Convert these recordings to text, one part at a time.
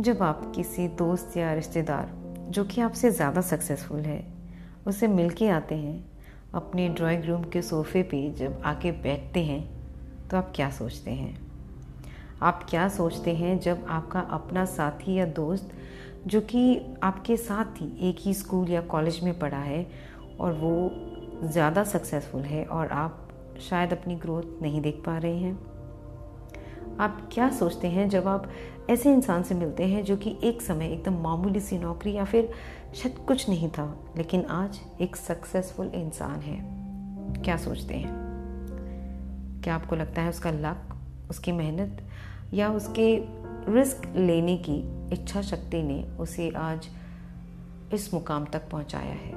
जब आप किसी दोस्त या रिश्तेदार, जो कि आपसे ज़्यादा सक्सेसफुल है, उसे मिल के आते हैं, अपने ड्राइंग रूम के सोफ़े पे जब आके बैठते हैं तो आप क्या सोचते हैं? आप क्या सोचते हैं जब आपका अपना साथी या दोस्त, जो कि आपके साथ ही एक ही स्कूल या कॉलेज में पढ़ा है, और वो ज़्यादा सक्सेसफुल है, और आप शायद अपनी ग्रोथ नहीं देख पा रहे हैं? आप क्या सोचते हैं जब आप ऐसे इंसान से मिलते हैं जो कि एक समय एकदम मामूली सी नौकरी या फिर शायद कुछ नहीं था, लेकिन आज एक सक्सेसफुल इंसान है? क्या सोचते हैं? क्या आपको लगता है उसका लक उसकी मेहनत या उसके रिस्क लेने की इच्छा शक्ति ने उसे आज इस मुकाम तक पहुँचाया है?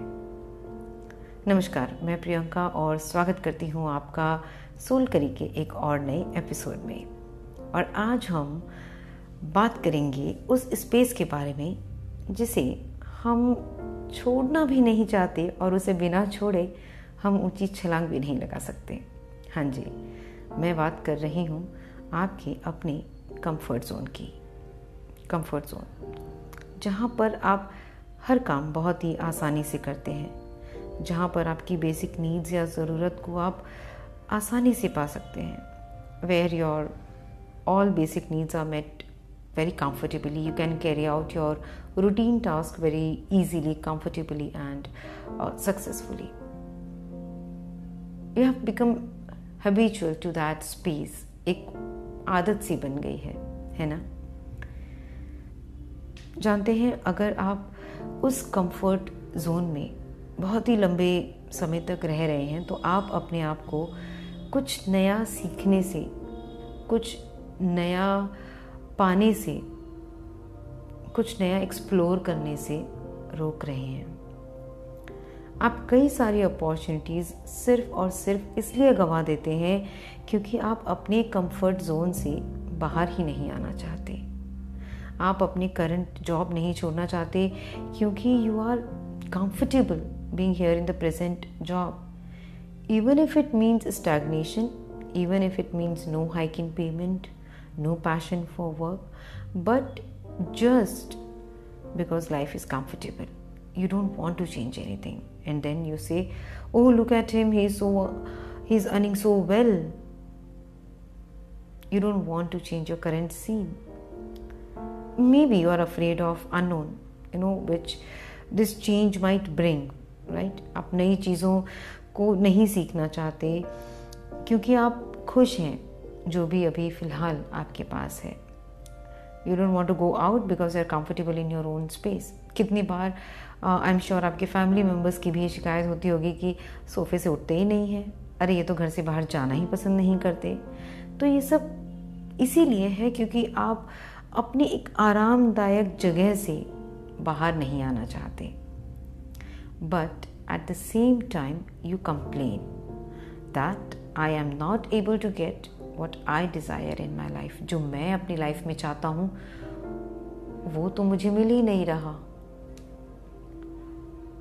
नमस्कार, मैं प्रियंका और स्वागत करती हूँ आपका सोल करी के एक और नए एपिसोड में। और आज हम बात करेंगे उस स्पेस के बारे में, जिसे हम छोड़ना भी नहीं चाहते और उसे बिना छोड़े हम ऊँची छलांग भी नहीं लगा सकते। हाँ जी, मैं बात कर रही हूँ आपके अपने कंफर्ट जोन की। कंफर्ट जोन जहाँ पर आप हर काम बहुत ही आसानी से करते हैं। जहाँ पर आपकी बेसिक नीड्स या ज़रूरत को आप आसानी से पा सकते हैं। Where your all basic needs are met very comfortably. You can carry out your routine task very easily, comfortably, and uh, successfully. You have become habitual to that space. एक आदत सी बन गई है है ना जानते हैं अगर आप उस कंफर्ट जोन में बहुत ही लंबे समय तक रह रहे हैं तो आप अपने आप को कुछ नया सीखने से कुछ नया पाने से, कुछ नया एक्सप्लोर करने से रोक रहे हैं। आप कई सारी अपॉर्चुनिटीज़ सिर्फ़ और सिर्फ़ इसलिए गंवा देते हैं क्योंकि आप अपने कंफर्ट जोन से बाहर ही नहीं आना चाहते। आप अपनी करंट जॉब नहीं छोड़ना चाहते क्योंकि you are comfortable being here in the present job even if it means stagnation even if it means no hike in payment no passion for work, but just because life is comfortable. You don't want to change anything. And then you say, Oh, look at him, he's so he's earning so well. You don't want to change your current scene. Maybe you are afraid of unknown, you know, which this change might bring, right? आप नई चीज़ों को नहीं सीखना चाहते क्योंकि आप खुश हैं जो भी अभी फ़िलहाल आपके पास है। You don't want to go out because you are comfortable in your own space कितनी बार आई एम श्योर आपके फैमिली मेंबर्स की भी शिकायत होती होगी कि सोफे से उठते ही नहीं हैं। अरे, ये तो घर से बाहर जाना ही पसंद नहीं करते। तो ये सब इसीलिए है क्योंकि आप अपनी एक आरामदायक जगह से बाहर नहीं आना चाहते। But at the same time you complain that I am not able to get what I desire in my life जो मैं अपनी लाइफ में चाहता हूँ वो तो मुझे मिल ही नहीं रहा।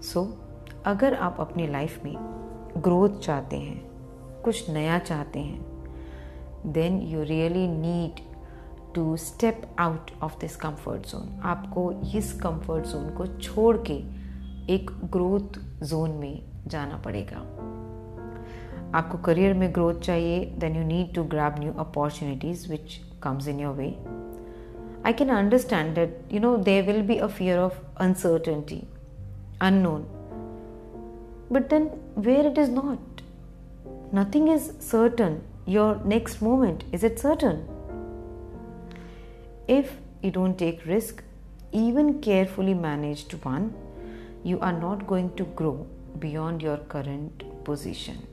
सो so, अगर आप अपनी लाइफ में ग्रोथ चाहते हैं कुछ नया चाहते हैं then you really need to step out of this comfort zone आपको इस कंफर्ट जोन को छोड़ के एक ग्रोथ जोन में जाना पड़ेगा। आपको करियर में ग्रोथ चाहिए then you need to grab new opportunities which comes in your way I can understand that you know there will be a fear of uncertainty unknown. But then, where it is not, nothing is certain. Your next moment, is it certain? If you don't take risk, even carefully managed one, you are not going to grow beyond your current position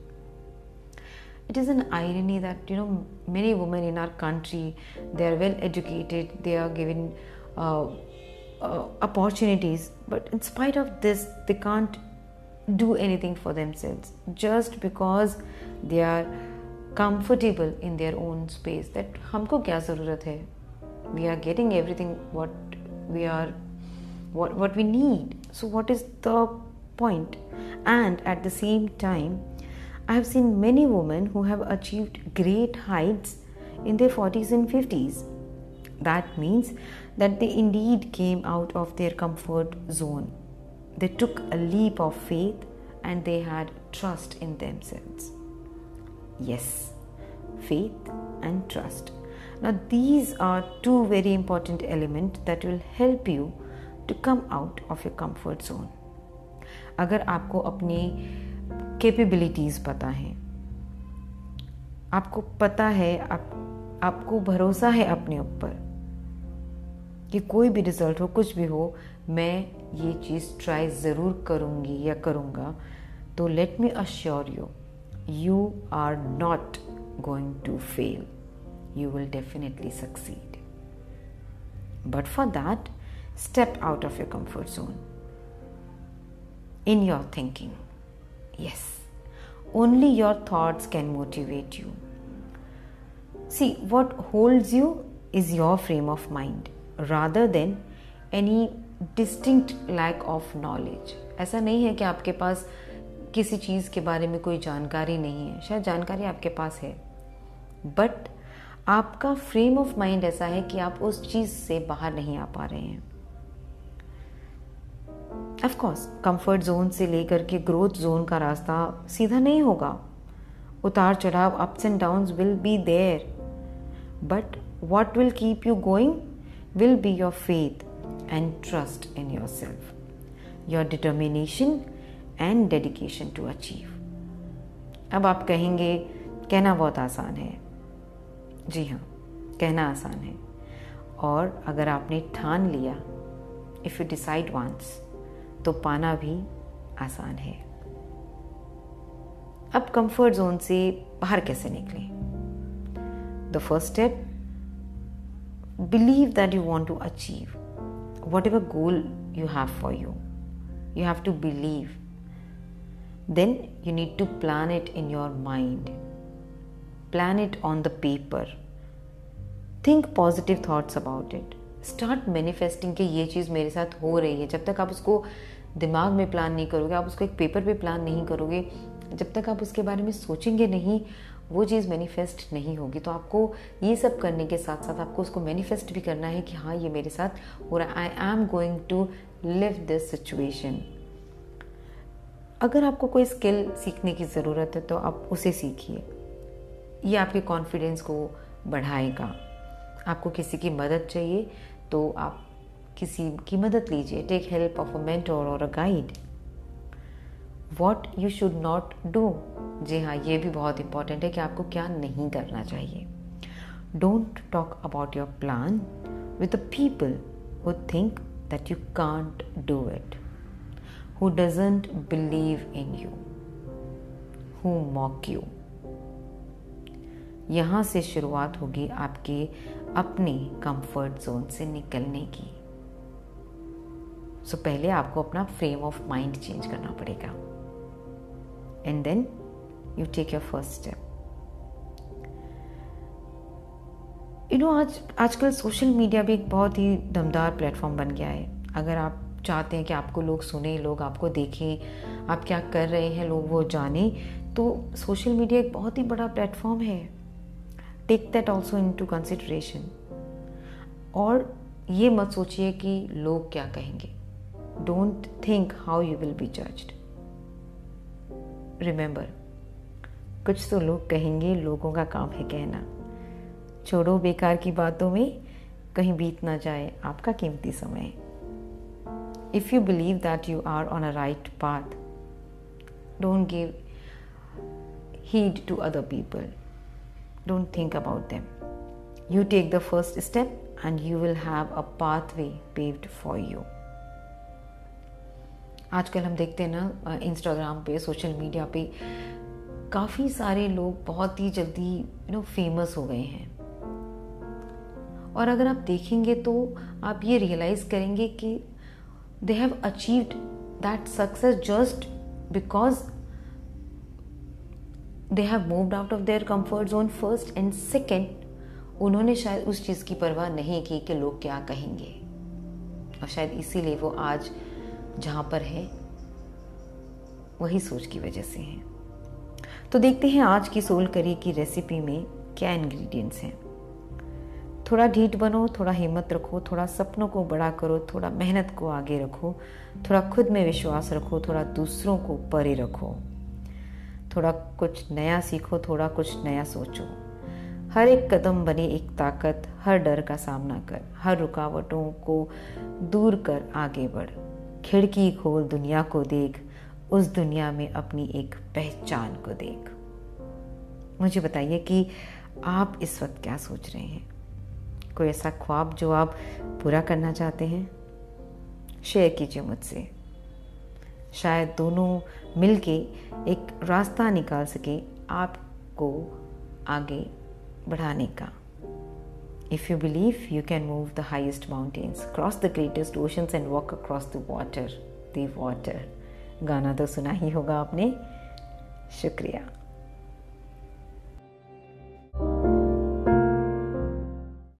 it is an irony that you know many women in our country they are well educated they are given uh, uh, opportunities but in spite of this they can't do anything for themselves just because they are comfortable in their own space that हमको क्या ज़रूरत है we are getting everything what we are what what we need so what is the point and at the same time I have seen many women who have achieved great heights in their 40s and 50s. That means that they indeed came out of their comfort zone. They took a leap of faith and they had trust in themselves. Yes, faith and trust. Now, these are two very important elements that will help you to come out of your comfort zone. अगर आपको अपनी capabilities पता हैं आपको पता है आप, आपको भरोसा है अपने ऊपर कि कोई भी रिज़ल्ट हो कुछ भी हो मैं ये चीज़ ट्राई ज़रूर करूँगी या करूँगा तो let me assure you you are not going to fail you will definitely succeed. But for that, step out of your comfort zone. In your thinking, yes, only your thoughts can motivate you. See, what holds you is your frame of mind rather than any distinct lack of knowledge. ऐसा नहीं है कि आपके पास किसी चीज़ के बारे में कोई जानकारी नहीं है शायद जानकारी आपके पास है बट आपका फ्रेम ऑफ़ माइंड ऐसा है कि आप उस चीज़ से बाहर नहीं आ पा रहे हैं ऑफकोर्स कंफर्ट जोन से लेकर के ग्रोथ जोन का रास्ता सीधा नहीं होगा। उतार चढ़ाव ups and down will be there but what will keep you going will be your faith and trust in yourself your determination and dedication to achieve अब आप कहेंगे, कहना बहुत आसान है। जी हाँ कहना आसान है। और अगर आपने ठान लिया इफ़ यू डिसाइड वंस तो पाना भी आसान है। अब कंफर्ट जोन से बाहर कैसे निकले? The first step believe that you want to achieve whatever goal you have for you you have to believe then you need to plan it in your mind plan it on the paper. Think positive thoughts about it. Start manifesting कि ये चीज़ मेरे साथ हो रही है। जब तक आप उसको दिमाग में प्लान नहीं करोगे, आप उसको एक पेपर पे प्लान नहीं करोगे, जब तक आप उसके बारे में सोचेंगे नहीं, वो चीज़ मैनिफेस्ट नहीं होगी। तो आपको ये सब करने के साथ साथ आपको उसको मैनिफेस्ट भी करना है कि हाँ ये मेरे साथ हो रहा है। I am going to live this situation अगर आपको कोई स्किल सीखने की ज़रूरत है तो आप उसे सीखिए। ये आपके कॉन्फिडेंस को बढ़ाएगा। आपको किसी की मदद चाहिए। तो आप किसी की मदद लीजिए। Take help of a mentor और a guide what you should not do जी हाँ ये भी बहुत इंपॉर्टेंट है कि आपको क्या नहीं करना चाहिए। Don't talk about your plan with the people who think that you can't do it who doesn't believe in you who mock you यहाँ से शुरुआत होगी आपके अपने कंफर्ट जोन से निकलने की। सो so, पहले आपको अपना फ्रेम ऑफ़ माइंड चेंज करना पड़ेगा। And then you take your first step you know आज आजकल सोशल मीडिया भी एक बहुत ही दमदार प्लेटफॉर्म बन गया है। अगर आप चाहते हैं कि आपको लोग सुने लोग आपको देखें आप क्या कर रहे हैं लोग वो जाने तो सोशल मीडिया एक बहुत ही बड़ा प्लेटफॉर्म है। Take that also into consideration और ये मत सोचिए कि लोग क्या कहेंगे। Don't think how you will be judged remember कुछ तो लोग कहेंगे, लोगों का काम है कहना। छोड़ो बेकार की बातों में, कहीं बीत ना जाए, आपका कीमती समय if you believe that you are on a right path don't give heed to other people Don't think about them. You take the first step and you will have a pathway paved for you. आजकल हम देखते हैं ना Instagram पे social media पे काफ़ी सारे लोग बहुत ही जल्दी यू नो फ़ेमस हो गए हैं और अगर आप देखेंगे तो आप ये रियलाइज़ करेंगे कि they have achieved that success just because they have moved out of there comfort zone first and second उन्होंने शायद उस चीज़ की परवाह नहीं की कि लोग क्या कहेंगे। और शायद इसीलिए वो आज जहाँ पर है, वही सोच की वजह से है। तो देखते हैं आज की सोल करी की रेसिपी में क्या इंग्रेडिएंट्स हैं। थोड़ा ढीठ बनो, थोड़ा हिम्मत रखो, थोड़ा सपनों को बड़ा करो, थोड़ा मेहनत को आगे रखो, थोड़ा खुद में विश्वास रखो, थोड़ा दूसरों को परे रखो। थोड़ा कुछ नया सीखो, थोड़ा कुछ नया सोचो। हर एक कदम बने एक ताकत, हर डर का सामना कर, हर रुकावटों को दूर कर आगे बढ़। खिड़की खोल, दुनिया को देख, उस दुनिया में अपनी एक पहचान को देख। मुझे बताइए कि आप इस वक्त क्या सोच रहे हैं? कोई ऐसा ख्वाब जो आप पूरा करना चाहते हैं? शेयर कीजिए मुझसे। शायद दोनों मिलके एक रास्ता निकाल सके आपको आगे बढ़ाने का। If you believe you can move the highest mountains cross the greatest oceans and walk across the water the water गाना तो सुना ही होगा आपने। शुक्रिया।